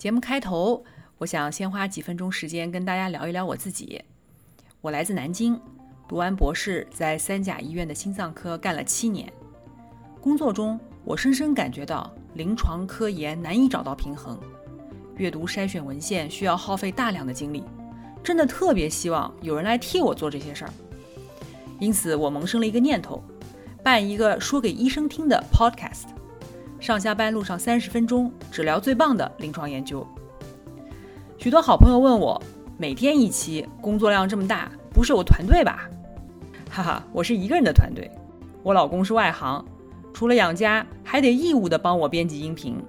节目开头，我想先花几分钟时间跟大家聊一聊我自己。我来自南京，读完博士，在三甲医院的心脏科干了七年。工作中，我深深感觉到临床科研难以找到平衡，阅读筛选文献需要耗费大量的精力，真的特别希望有人来替我做这些事儿。因此，我萌生了一个念头，办一个说给医生听的 podcast。上下班路上三十分钟，只聊最棒的临床研究。许多好朋友问我，每天一期，工作量这么大，不是有团队吧？哈哈，我是一个人的团队。我老公是外行，除了养家，还得义务的帮我编辑音频。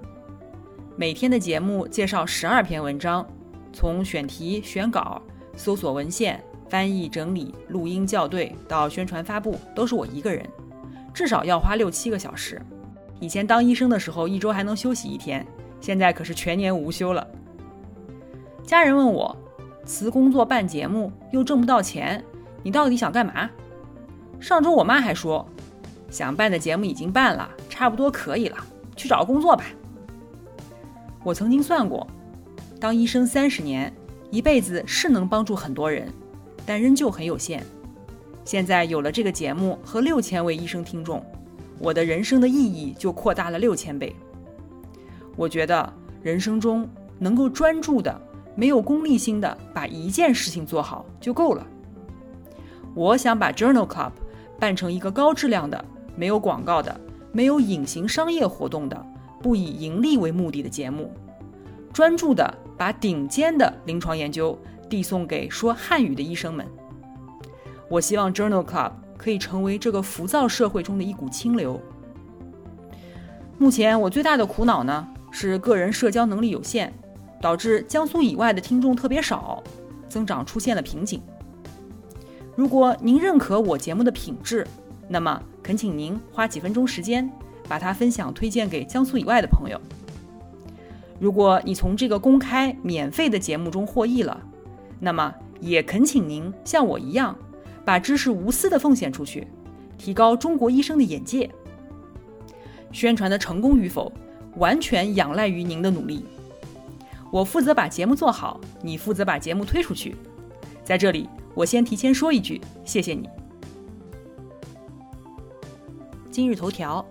每天的节目介绍十二篇文章，从选题、选稿、搜索文献、翻译、整理、录音、校对到宣传发布，都是我一个人，至少要花六七个小时。以前当医生的时候，一周还能休息一天，现在可是全年无休了。家人问我，辞工作办节目又挣不到钱，你到底想干嘛？上周我妈还说，想办的节目已经办了，差不多可以了，去找工作吧。我曾经算过，当医生三十年，一辈子是能帮助很多人，但仍旧很有限。现在有了这个节目和六千位医生听众。我的人生的意义就扩大了六千倍。我觉得人生中能够专注的、没有功利心的把一件事情做好就够了。我想把 Journal Club 办成一个高质量的、没有广告的、没有隐形商业活动的、不以盈利为目的的节目，专注的把顶尖的临床研究递送给说汉语的医生们。我希望 Journal Club。可以成为这个浮躁社会中的一股清流。目前我最大的苦恼呢，是个人社交能力有限，导致江苏以外的听众特别少，增长出现了瓶颈。如果您认可我节目的品质，那么恳请您花几分钟时间，把它分享推荐给江苏以外的朋友。如果你从这个公开免费的节目中获益了，那么也恳请您像我一样。把知识无私的奉献出去，提高中国医生的眼界。宣传的成功与否，完全仰赖于您的努力。我负责把节目做好，你负责把节目推出去。在这里，我先提前说一句，谢谢你。今日头条：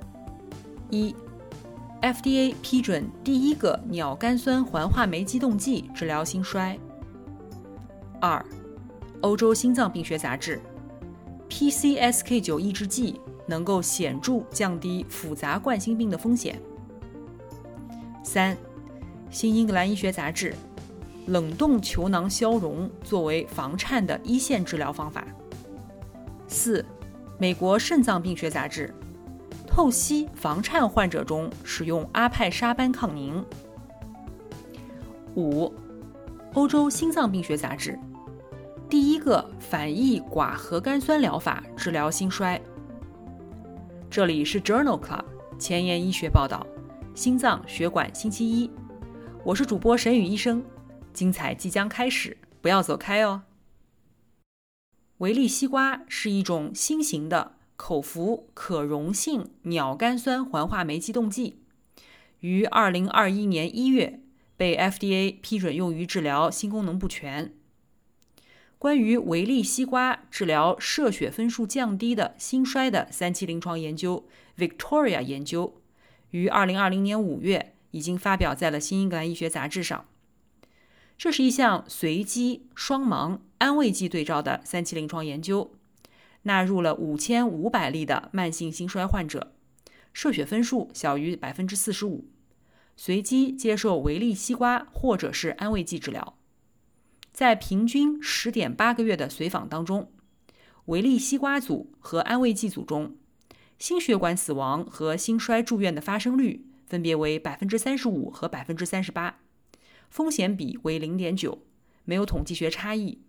一，FDA 批准第一个鸟苷酸环化酶激动剂治疗心衰。二。欧洲心脏病学杂志，PCSK9 抑制剂能够显著降低复杂冠心病的风险。三，新英格兰医学杂志，冷冻球囊消融作为房颤的一线治疗方法。四，美国肾脏病学杂志，透析房颤患者中使用阿派沙班抗凝。五，欧洲心脏病学杂志。第一个反义寡核苷酸疗法治疗心衰。这里是 Journal Club 前沿医学报道，心脏血管星期一，我是主播沈宇医生，精彩即将开始，不要走开哦。维利西瓜是一种新型的口服可溶性鸟苷酸环化酶激动剂，于二零二一年一月被 FDA 批准用于治疗心功能不全。关于维利西瓜治疗射血分数降低的心衰的三期临床研究 Victoria 研究，于二零二零年五月已经发表在了《新英格兰医学杂志》上。这是一项随机双盲安慰剂对照的三期临床研究，纳入了五千五百例的慢性心衰患者，射血分数小于百分之四十五，随机接受维利西瓜或者是安慰剂治疗。在平均十点八个月的随访当中，维利西瓜组和安慰剂组中，心血管死亡和心衰住院的发生率分别为百分之三十五和百分之三十八，风险比为零点九，没有统计学差异。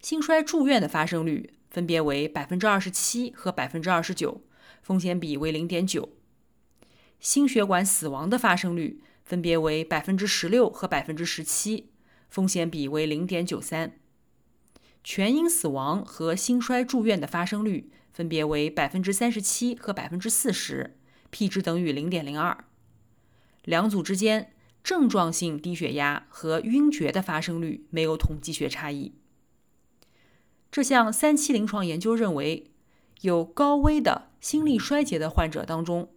心衰住院的发生率分别为百分之二十七和百分之二十九，风险比为零点九。心血管死亡的发生率分别为百分之十六和百分之十七，风险比为零点九三。全因死亡和心衰住院的发生率分别为百分之三十七和百分之四十，p 值等于零点零二。两组之间症状性低血压和晕厥的发生率没有统计学差异。这项三期临床研究认为，有高危的心力衰竭的患者当中，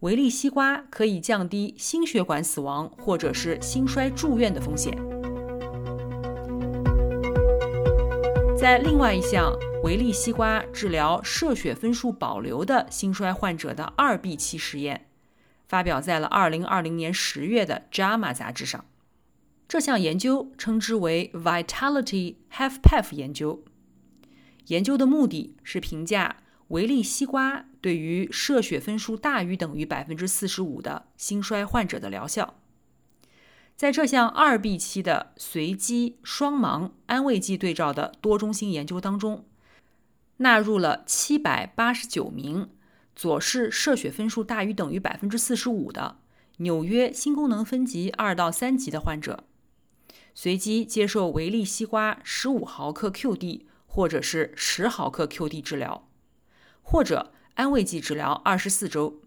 维利西瓜可以降低心血管死亡或者是心衰住院的风险。在另外一项维利西瓜治疗射血分数保留的心衰患者的二 B 期实验，发表在了2020年10月的《JAMA》杂志上。这项研究称之为 Vitality Half-Path 研究。研究的目的是评价维利西瓜对于射血分数大于等于45%的心衰患者的疗效。在这项二 B 期的随机双盲安慰剂对照的多中心研究当中，纳入了七百八十九名左室射血分数大于等于百分之四十五的纽约心功能分级二到三级的患者，随机接受维利西瓜十五毫克 QD 或者是十毫克 QD 治疗，或者安慰剂治疗二十四周。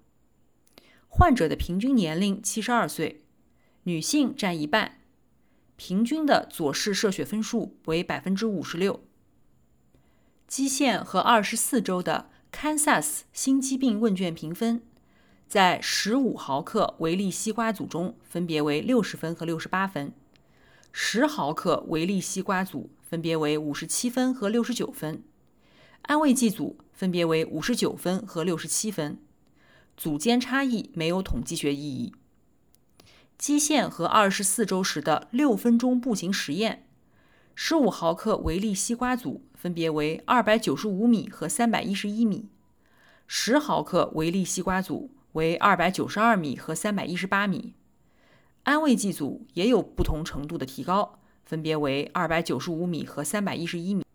患者的平均年龄七十二岁。女性占一半，平均的左室射血分数为百分之五十六。基线和二十四周的 Kansas 心肌病问卷评分，在十五毫克维力西瓜组中分别为六十分和六十八分，十毫克维力西瓜组分别为五十七分和六十九分，安慰剂组分别为五十九分和六十七分，组间差异没有统计学意义。基线和二十四周时的六分钟步行实验，十五毫克维力西瓜组分别为二百九十五米和三百一十一米，十毫克维力西瓜组为二百九十二米和三百一十八米，安慰剂组也有不同程度的提高，分别为二百九十五米和三百一十一米，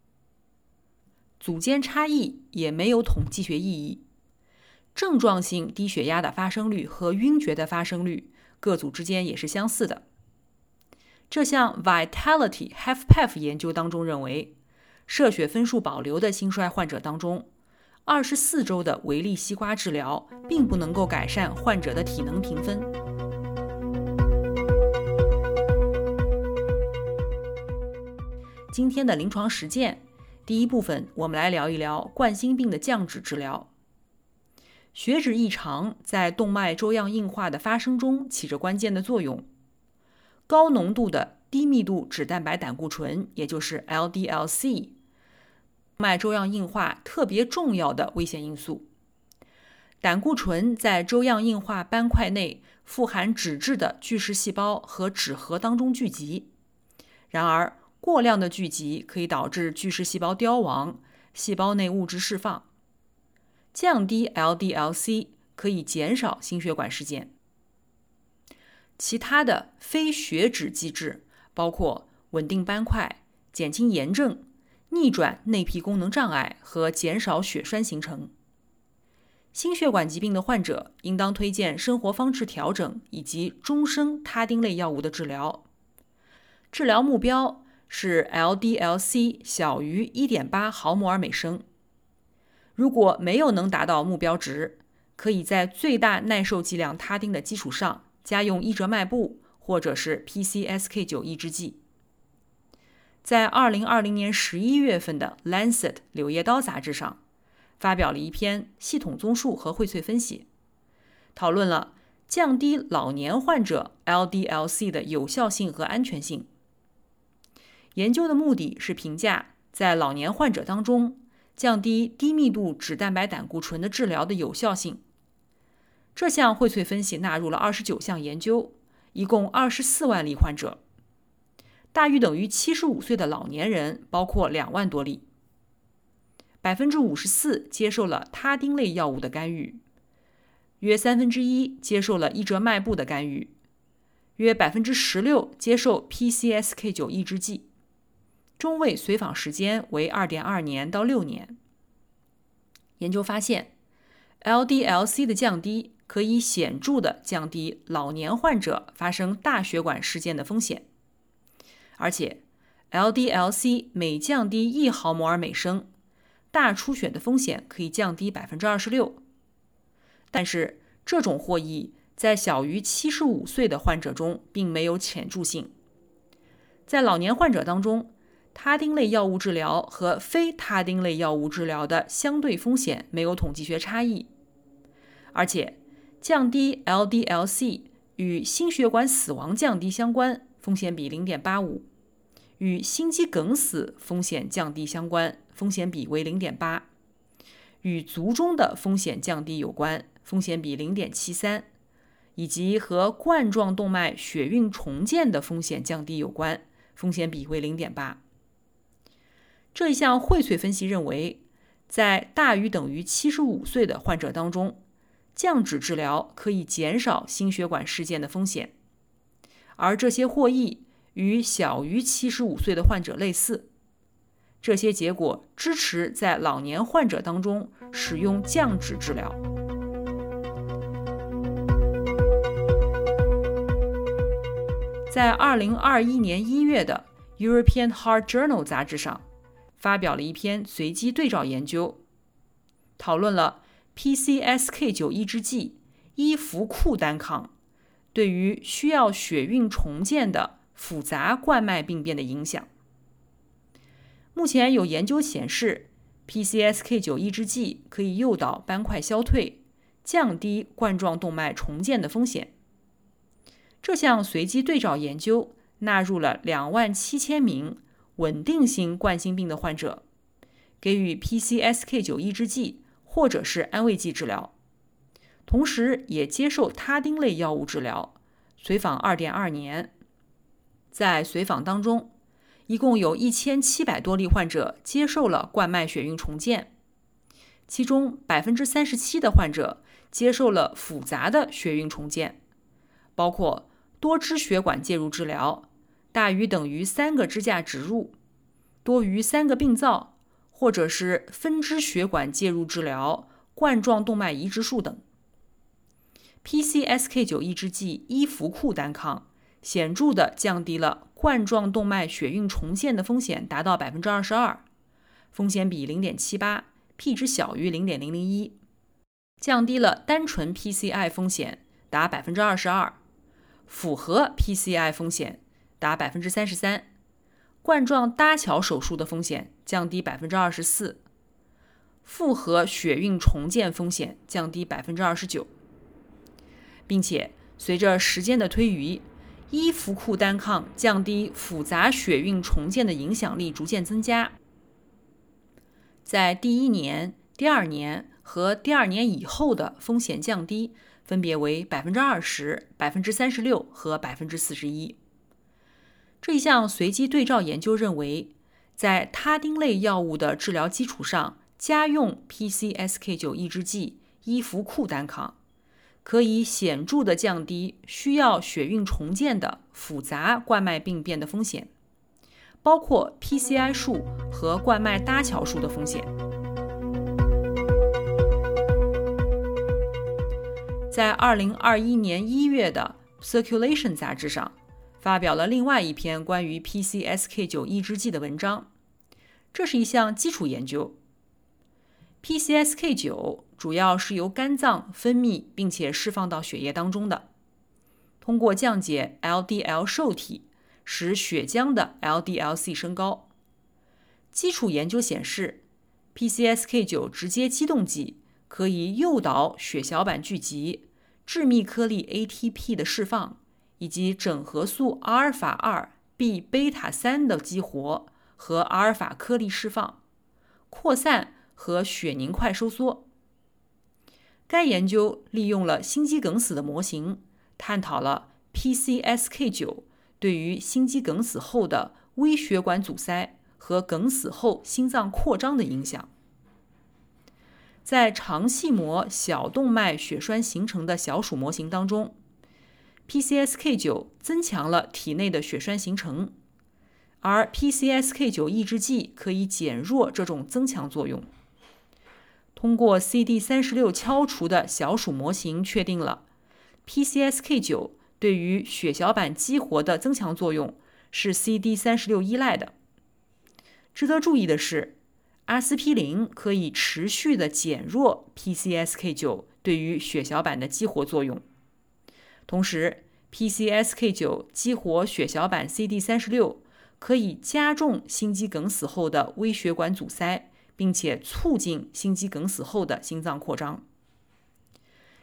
组间差异也没有统计学意义。症状性低血压的发生率和晕厥的发生率。各组之间也是相似的。这项 Vitality Half Path 研究当中认为，射血分数保留的心衰患者当中，二十四周的维利西瓜治疗并不能够改善患者的体能评分。今天的临床实践，第一部分我们来聊一聊冠心病的降脂治疗。血脂异常在动脉粥样硬化的发生中起着关键的作用。高浓度的低密度脂蛋白胆固醇，也就是 LDL-C，脉粥样硬化特别重要的危险因素。胆固醇在粥样硬化斑块内富含脂质的巨噬细胞和脂核当中聚集，然而过量的聚集可以导致巨噬细胞凋亡，细胞内物质释放。降低 LDL-C 可以减少心血管事件。其他的非血脂机制包括稳定斑块、减轻炎症、逆转内皮功能障碍和减少血栓形成。心血管疾病的患者应当推荐生活方式调整以及终生他汀类药物的治疗。治疗目标是 LDL-C 小于1.8毫摩尔每升。如果没有能达到目标值，可以在最大耐受剂量他汀的基础上加用伊折迈布或者是 PCSK9 抑制剂。在2020年11月份的《Lancet》柳叶刀杂志上，发表了一篇系统综述和荟萃分析，讨论了降低老年患者 LDL-C 的有效性和安全性。研究的目的是评价在老年患者当中。降低低密度脂蛋白胆固醇的治疗的有效性。这项荟萃分析纳入了二十九项研究，一共二十四万例患者，大于等于七十五岁的老年人包括两万多例。百分之五十四接受了他汀类药物的干预，约三分之一接受了伊折迈布的干预，约百分之十六接受 PCSK9 抑制剂，中位随访时间为二点二年到六年。研究发现，LDL-C 的降低可以显著的降低老年患者发生大血管事件的风险，而且 LDL-C 每降低一毫摩尔每升，大出血的风险可以降低百分之二十六。但是，这种获益在小于七十五岁的患者中并没有显著性，在老年患者当中。他汀类药物治疗和非他汀类药物治疗的相对风险没有统计学差异，而且降低 LDL-C 与心血管死亡降低相关，风险比0.85；与心肌梗死风险降低相关，风险比为0.8；与卒中的风险降低有关，风险比0.73；以及和冠状动脉血运重建的风险降低有关，风险比为0.8。这一项荟萃分析认为，在大于等于七十五岁的患者当中，降脂治疗可以减少心血管事件的风险，而这些获益与小于七十五岁的患者类似。这些结果支持在老年患者当中使用降脂治疗。在二零二一年一月的《European Heart Journal》杂志上。发表了一篇随机对照研究，讨论了 PCSK9 抑制剂伊福库单抗对于需要血运重建的复杂冠脉病变的影响。目前有研究显示，PCSK9 抑制剂可以诱导斑块消退，降低冠状动脉重建的风险。这项随机对照研究纳入了两万七千名。稳定性冠心病的患者给予 PCSK9 抑制剂或者是安慰剂治疗，同时也接受他汀类药物治疗。随访2.2年，在随访当中，一共有一千七百多例患者接受了冠脉血运重建，其中百分之三十七的患者接受了复杂的血运重建，包括多支血管介入治疗。大于等于三个支架植入，多于三个病灶，或者是分支血管介入治疗、冠状动脉移植术等。PCSK9 抑制剂伊福库单抗显著的降低了冠状动脉血运重建的风险，达到百分之二十二，风险比零点七八，P 值小于零点零零一，降低了单纯 PCI 风险达百分之二十二，符合 PCI 风险。达百分之三十三，冠状搭桥手术的风险降低百分之二十四，复合血运重建风险降低百分之二十九，并且随着时间的推移，伊福库单抗降低复杂血运重建的影响力逐渐增加，在第一年、第二年和第二年以后的风险降低分别为百分之二十、百分之三十六和百分之四十一。这项随机对照研究认为，在他汀类药物的治疗基础上，加用 PCSK9 抑制剂伊福库单抗，可以显著的降低需要血运重建的复杂冠脉病变的风险，包括 PCI 术和冠脉搭桥术的风险。在二零二一年一月的《Circulation》杂志上。发表了另外一篇关于 PCSK9 抑制剂的文章。这是一项基础研究。PCSK9 主要是由肝脏分泌并且释放到血液当中的，通过降解 LDL 受体，使血浆的 LDL-C 升高。基础研究显示，PCSK9 直接激动剂可以诱导血小板聚集、致密颗粒 ATP 的释放。以及整合素阿尔法二 B 贝塔三的激活和阿尔法颗粒释放、扩散和血凝块收缩。该研究利用了心肌梗死的模型，探讨了 PCSK9 对于心肌梗死后的微血管阻塞和梗死后心脏扩张的影响。在肠系膜小动脉血栓形成的小鼠模型当中，PCSK9 增强了体内的血栓形成，而 PCSK9 抑制剂可以减弱这种增强作用。通过 CD36 敲除的小鼠模型确定了 PCSK9 对于血小板激活的增强作用是 CD36 依赖的。值得注意的是。阿司匹林可以持续的减弱 PCSK9 对于血小板的激活作用，同时 PCSK9 激活血小板 CD36 可以加重心肌梗死后的微血管阻塞，并且促进心肌梗死后的心脏扩张。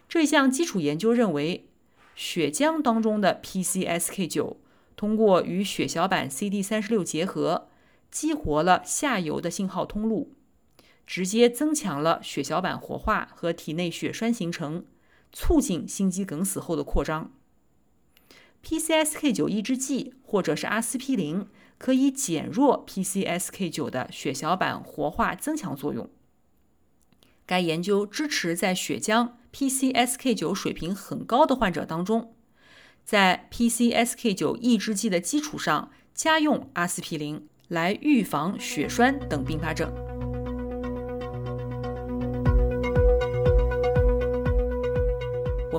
这项基础研究认为，血浆当中的 PCSK9 通过与血小板 CD36 结合。激活了下游的信号通路，直接增强了血小板活化和体内血栓形成，促进心肌梗死后的扩张。PCSK9 抑制剂或者是阿司匹林可以减弱 PCSK9 的血小板活化增强作用。该研究支持在血浆 PCSK9 水平很高的患者当中，在 PCSK9 抑制剂的基础上加用阿司匹林。来预防血栓等并发症。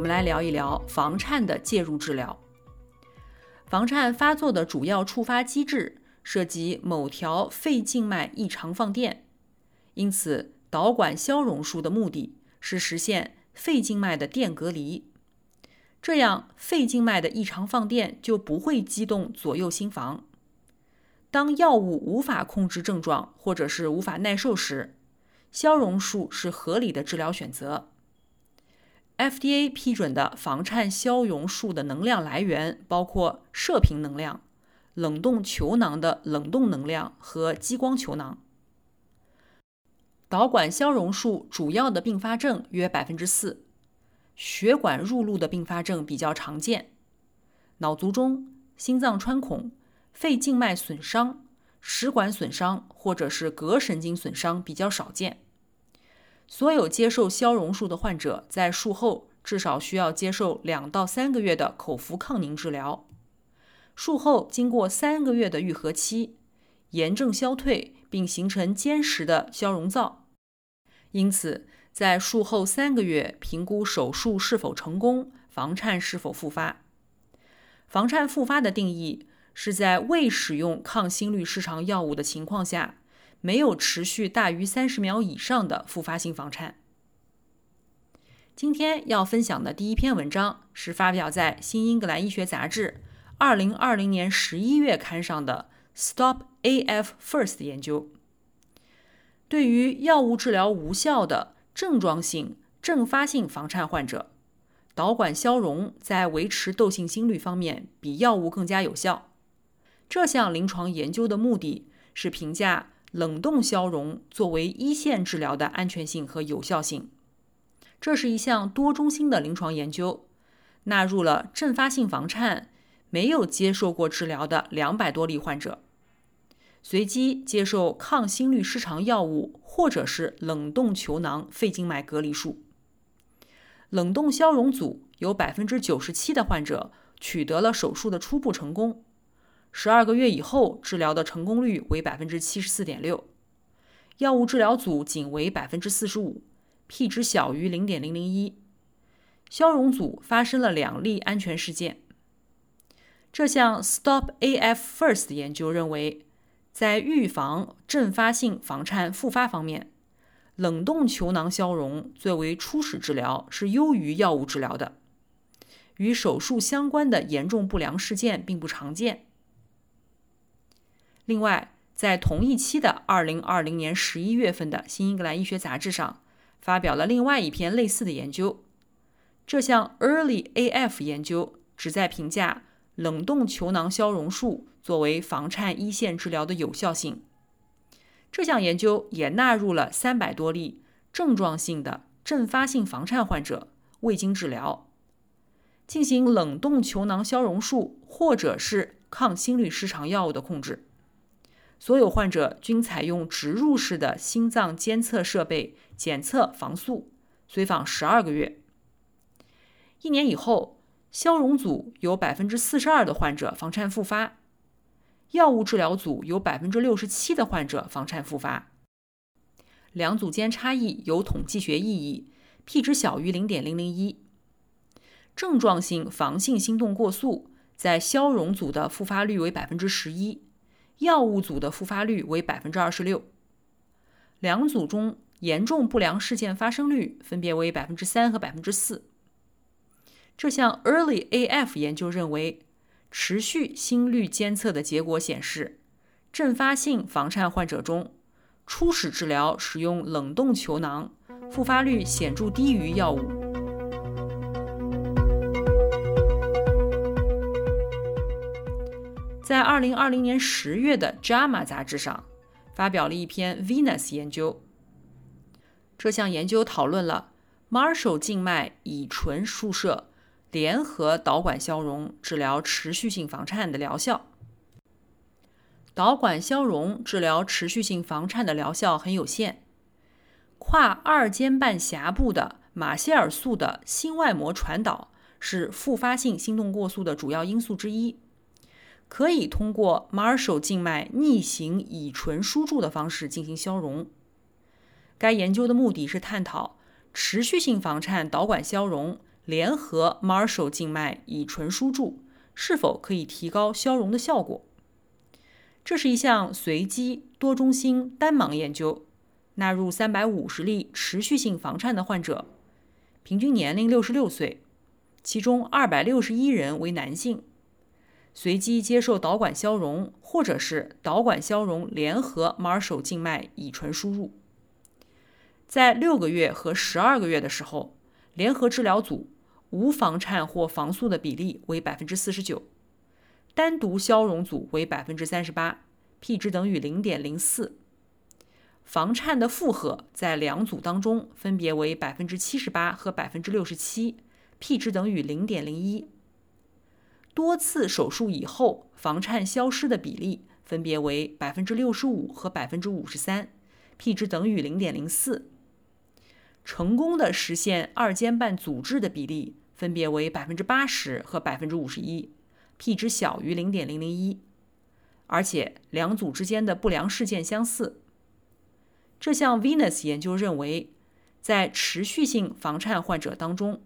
我们来聊一聊房颤的介入治疗。房颤发作的主要触发机制涉及某条肺静脉异常放电，因此导管消融术的目的是实现肺静脉的电隔离，这样肺静脉的异常放电就不会激动左右心房。当药物无法控制症状或者是无法耐受时，消融术是合理的治疗选择。FDA 批准的房颤消融术的能量来源包括射频能量、冷冻球囊的冷冻能量和激光球囊。导管消融术主要的并发症约百分之四，血管入路的并发症比较常见，脑卒中、心脏穿孔。肺静脉损伤、食管损伤或者是膈神经损伤比较少见。所有接受消融术的患者在术后至少需要接受两到三个月的口服抗凝治疗。术后经过三个月的愈合期，炎症消退并形成坚实的消融灶。因此，在术后三个月评估手术是否成功，房颤是否复发。房颤复发的定义。是在未使用抗心律失常药物的情况下，没有持续大于三十秒以上的复发性房颤。今天要分享的第一篇文章是发表在《新英格兰医学杂志》二零二零年十一月刊上的 “Stop AF First” 研究。对于药物治疗无效的症状性阵发性房颤患者，导管消融在维持窦性心律方面比药物更加有效。这项临床研究的目的是评价冷冻消融作为一线治疗的安全性和有效性。这是一项多中心的临床研究，纳入了阵发性房颤没有接受过治疗的两百多例患者，随机接受抗心律失常药物或者是冷冻球囊肺静脉隔离术。冷冻消融组有百分之九十七的患者取得了手术的初步成功。十二个月以后，治疗的成功率为百分之七十四点六，药物治疗组仅为百分之四十五，P 值小于零点零零一。消融组发生了两例安全事件。这项 Stop AF First 研究认为，在预防阵发性房颤复发方面，冷冻球囊消融作为初始治疗是优于药物治疗的，与手术相关的严重不良事件并不常见。另外，在同一期的二零二零年十一月份的《新英格兰医学杂志》上，发表了另外一篇类似的研究。这项 Early AF 研究旨在评价冷冻球囊消融术作为房颤一线治疗的有效性。这项研究也纳入了三百多例症状性的阵发性房颤患者，未经治疗，进行冷冻球囊消融术或者是抗心律失常药物的控制。所有患者均采用植入式的心脏监测设备检测房速，随访十二个月。一年以后，消融组有百分之四十二的患者房颤复发，药物治疗组有百分之六十七的患者房颤复发。两组间差异有统计学意义，p 值小于零点零零一。症状性房性心动过速在消融组的复发率为百分之十一。药物组的复发率为百分之二十六，两组中严重不良事件发生率分别为百分之三和百分之四。这项 Early AF 研究认为，持续心率监测的结果显示，阵发性房颤患者中，初始治疗使用冷冻球囊，复发率显著低于药物。在二零二零年十月的《JAMA》杂志上，发表了一篇 Venus 研究。这项研究讨论了 Marshall 静脉乙醇注射联合导管消融治疗持续性房颤的疗效。导管消融治疗持续性房颤的疗效很有限。跨二尖瓣峡部的马歇尔素的心外膜传导是复发性心动过速的主要因素之一。可以通过 Marshall 静脉逆行乙醇输注的方式进行消融。该研究的目的是探讨持续性房颤导管消融联合 Marshall 静脉乙醇输注是否可以提高消融的效果。这是一项随机多中心单盲研究，纳入350例持续性房颤的患者，平均年龄66岁，其中261人为男性。随机接受导管消融，或者是导管消融联合 Marshall 静脉乙醇输入。在六个月和十二个月的时候，联合治疗组无房颤或房速的比例为百分之四十九，单独消融组为百分之三十八，p 值等于零点零四。房颤的负荷在两组当中分别为百分之七十八和百分之六十七，p 值等于零点零一。多次手术以后，房颤消失的比例分别为百分之六十五和百分之五十三，p 值等于零点零四。成功的实现二尖瓣阻滞的比例分别为百分之八十和百分之五十一，p 值小于零点零零一。而且两组之间的不良事件相似。这项 Venus 研究认为，在持续性房颤患者当中，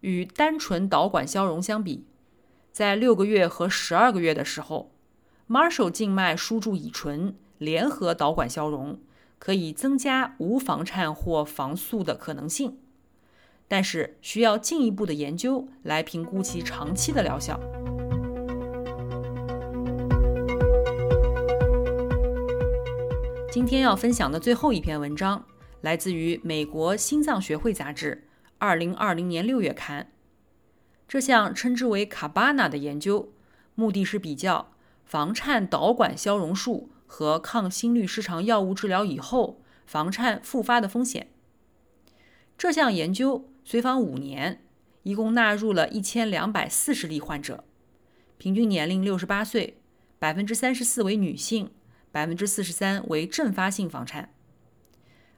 与单纯导管消融相比。在六个月和十二个月的时候，Marshall 静脉输注乙醇联合导管消融可以增加无房颤或房速的可能性，但是需要进一步的研究来评估其长期的疗效。今天要分享的最后一篇文章来自于美国心脏学会杂志，二零二零年六月刊。这项称之为卡巴纳的研究，目的是比较房颤导管消融术和抗心律失常药物治疗以后房颤复发的风险。这项研究随访五年，一共纳入了一千两百四十例患者，平均年龄六十八岁，百分之三十四为女性，百分之四十三为阵发性房颤。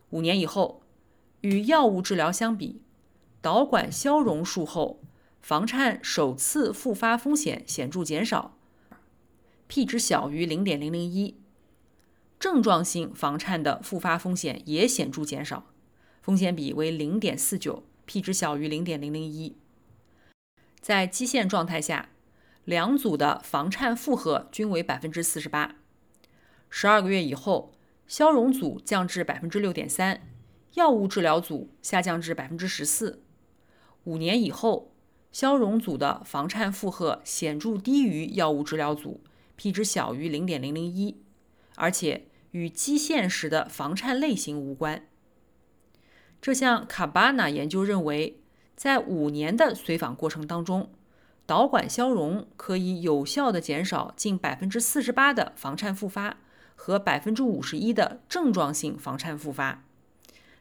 五年以后，与药物治疗相比，导管消融术后。房颤首次复发风险显著减少，p 值小于零点零零一。症状性房颤的复发风险也显著减少，风险比为零点四九，p 值小于零点零零一。在基线状态下，两组的房颤负荷均为百分之四十八。十二个月以后，消融组降至百分之六点三，药物治疗组下降至百分之十四。五年以后。消融组的房颤负荷显著低于药物治疗组，p 值小于零点零零一，而且与基线时的房颤类型无关。这项卡巴纳研究认为，在五年的随访过程当中，导管消融可以有效的减少近百分之四十八的房颤复发和百分之五十一的症状性房颤复发。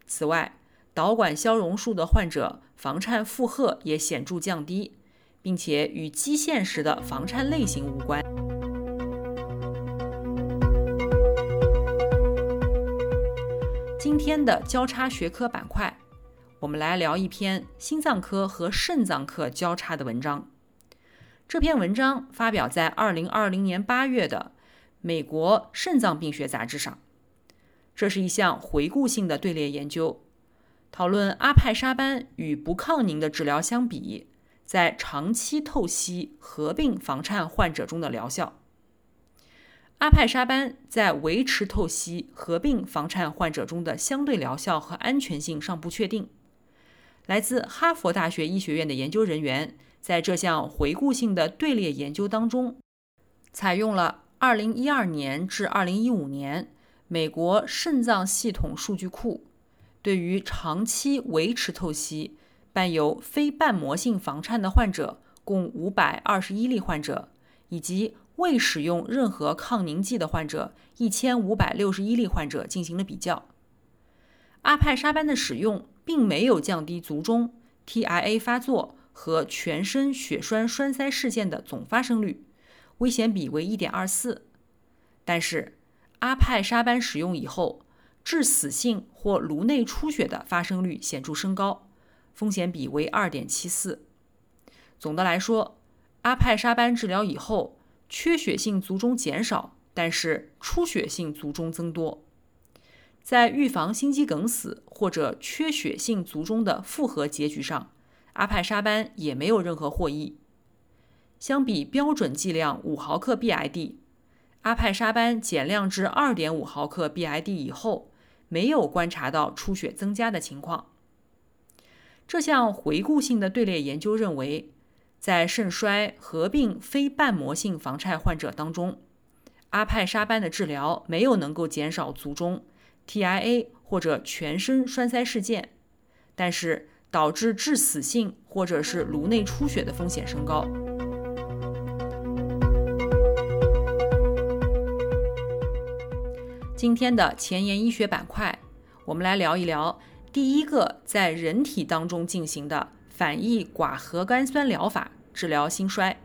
此外，导管消融术的患者房颤负荷也显著降低，并且与基线时的房颤类型无关。今天的交叉学科板块，我们来聊一篇心脏科和肾脏科交叉的文章。这篇文章发表在2020年8月的《美国肾脏病学杂志》上。这是一项回顾性的队列研究，讨论阿派沙班与不抗凝的治疗相比，在长期透析合并房颤患者中的疗效。阿派沙班在维持透析合并房颤患者中的相对疗效和安全性尚不确定。来自哈佛大学医学院的研究人员在这项回顾性的队列研究当中，采用了2012年至2015年美国肾脏系统数据库对于长期维持透析伴有非瓣膜性房颤的患者共521例患者，以及未使用任何抗凝剂的患者一千五百六十一例患者进行了比较。阿派沙班的使用并没有降低卒中 TIA 发作和全身血栓栓塞事件的总发生率，危险比为一点二四。但是阿派沙班使用以后，致死性或颅内出血的发生率显著升高，风险比为二点七四。总的来说，阿派沙班治疗以后。缺血性卒中减少，但是出血性卒中增多。在预防心肌梗死或者缺血性卒中的复合结局上，阿派沙班也没有任何获益。相比标准剂量五毫克 BID，阿派沙班减量至二点五毫克 BID 以后，没有观察到出血增加的情况。这项回顾性的队列研究认为。在肾衰合并非瓣膜性房颤患者当中，阿派沙班的治疗没有能够减少卒中 TIA 或者全身栓塞事件，但是导致致死性或者是颅内出血的风险升高。今天的前沿医学板块，我们来聊一聊第一个在人体当中进行的。反义寡核苷酸疗法治疗心衰，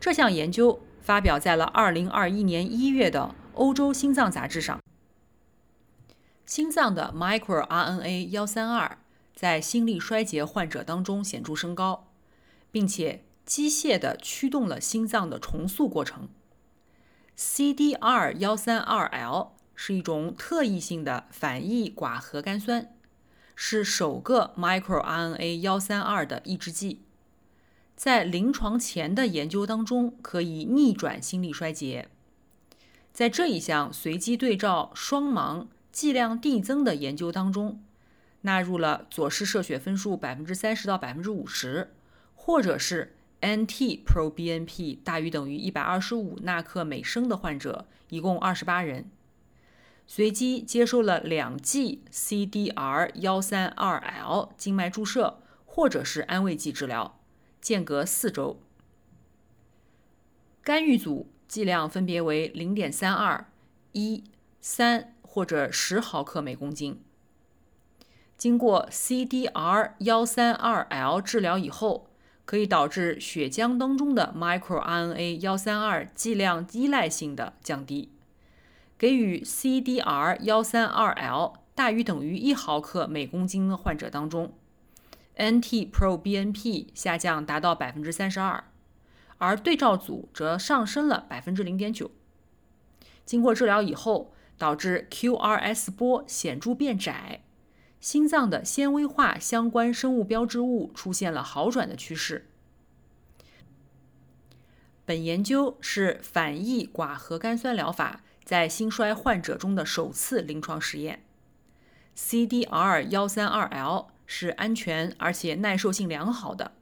这项研究发表在了2021年1月的《欧洲心脏杂志》上。心脏的 microRNA 幺三二在心力衰竭患者当中显著升高，并且机械地驱动了心脏的重塑过程。CDR 幺三二 L 是一种特异性的反义寡核苷酸。是首个 microRNA 幺三二的抑制剂，在临床前的研究当中可以逆转心力衰竭。在这一项随机对照双盲剂量递增的研究当中，纳入了左室射血分数百分之三十到百分之五十，或者是 NT-proBNP 大于等于一百二十五纳克每升的患者，一共二十八人。随机接受了两剂 CDR 幺三二 L 静脉注射，或者是安慰剂治疗，间隔四周。干预组剂量分别为零点三二、一、三或者十毫克每公斤。经过 CDR 幺三二 L 治疗以后，可以导致血浆当中的 microRNA 幺三二剂量依赖性的降低。给予 CDR 幺三二 L 大于等于一毫克每公斤的患者当中，NT-proBNP 下降达到百分之三十二，而对照组则上升了百分之零点九。经过治疗以后，导致 QRS 波显著变窄，心脏的纤维化相关生物标志物出现了好转的趋势。本研究是反义寡核苷酸疗法。在心衰患者中的首次临床实验，CDR 幺三二 L 是安全而且耐受性良好的，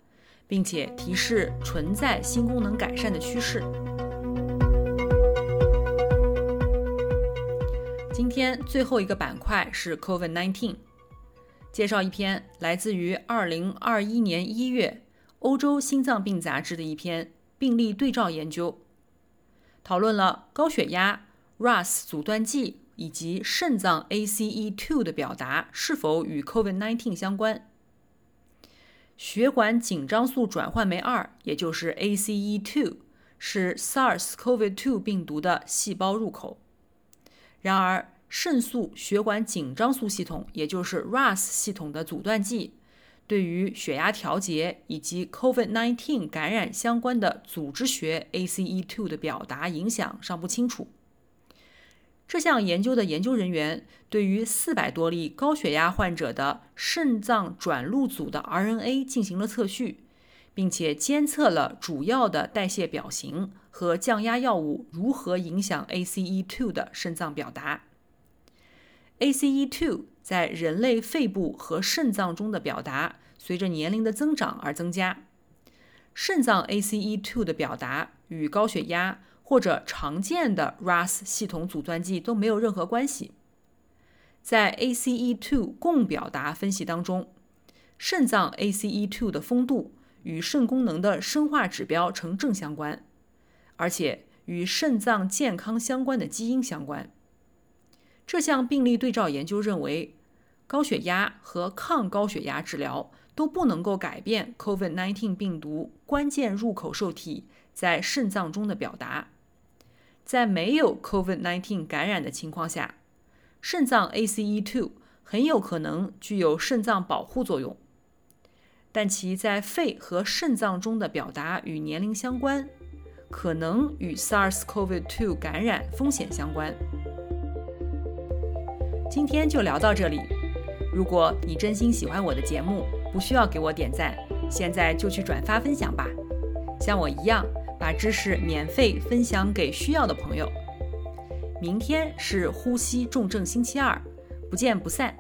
并且提示存在心功能改善的趋势。今天最后一个板块是 COVID-19，介绍一篇来自于二零二一年一月欧洲心脏病杂志的一篇病例对照研究，讨论了高血压。RAS 阻断剂以及肾脏 ACE2 的表达是否与 COVID-19 相关？血管紧张素转换酶二，也就是 ACE2，是 SARS-CoV-2 病毒的细胞入口。然而，肾素血管紧张素系统，也就是 RAS 系统的阻断剂，对于血压调节以及 COVID-19 感染相关的组织学 ACE2 的表达影响尚不清楚。这项研究的研究人员对于四百多例高血压患者的肾脏转录组的 RNA 进行了测序，并且监测了主要的代谢表型和降压药物如何影响 ACE2 的肾脏表达。ACE2 在人类肺部和肾脏中的表达随着年龄的增长而增加。肾脏 ACE2 的表达与高血压或者常见的 RAS 系统阻断剂都没有任何关系。在 ACE2 共表达分析当中，肾脏 ACE2 的丰度与肾功能的生化指标呈正相关，而且与肾脏健康相关的基因相关。这项病例对照研究认为，高血压和抗高血压治疗都不能够改变 COVID-19 病毒关键入口受体在肾脏中的表达。在没有 COVID-19 感染的情况下，肾脏 ACE2 很有可能具有肾脏保护作用，但其在肺和肾脏中的表达与年龄相关，可能与 SARS-CoV-2 感染风险相关。今天就聊到这里。如果你真心喜欢我的节目，不需要给我点赞，现在就去转发分享吧。像我一样，把知识免费分享给需要的朋友。明天是呼吸重症星期二，不见不散。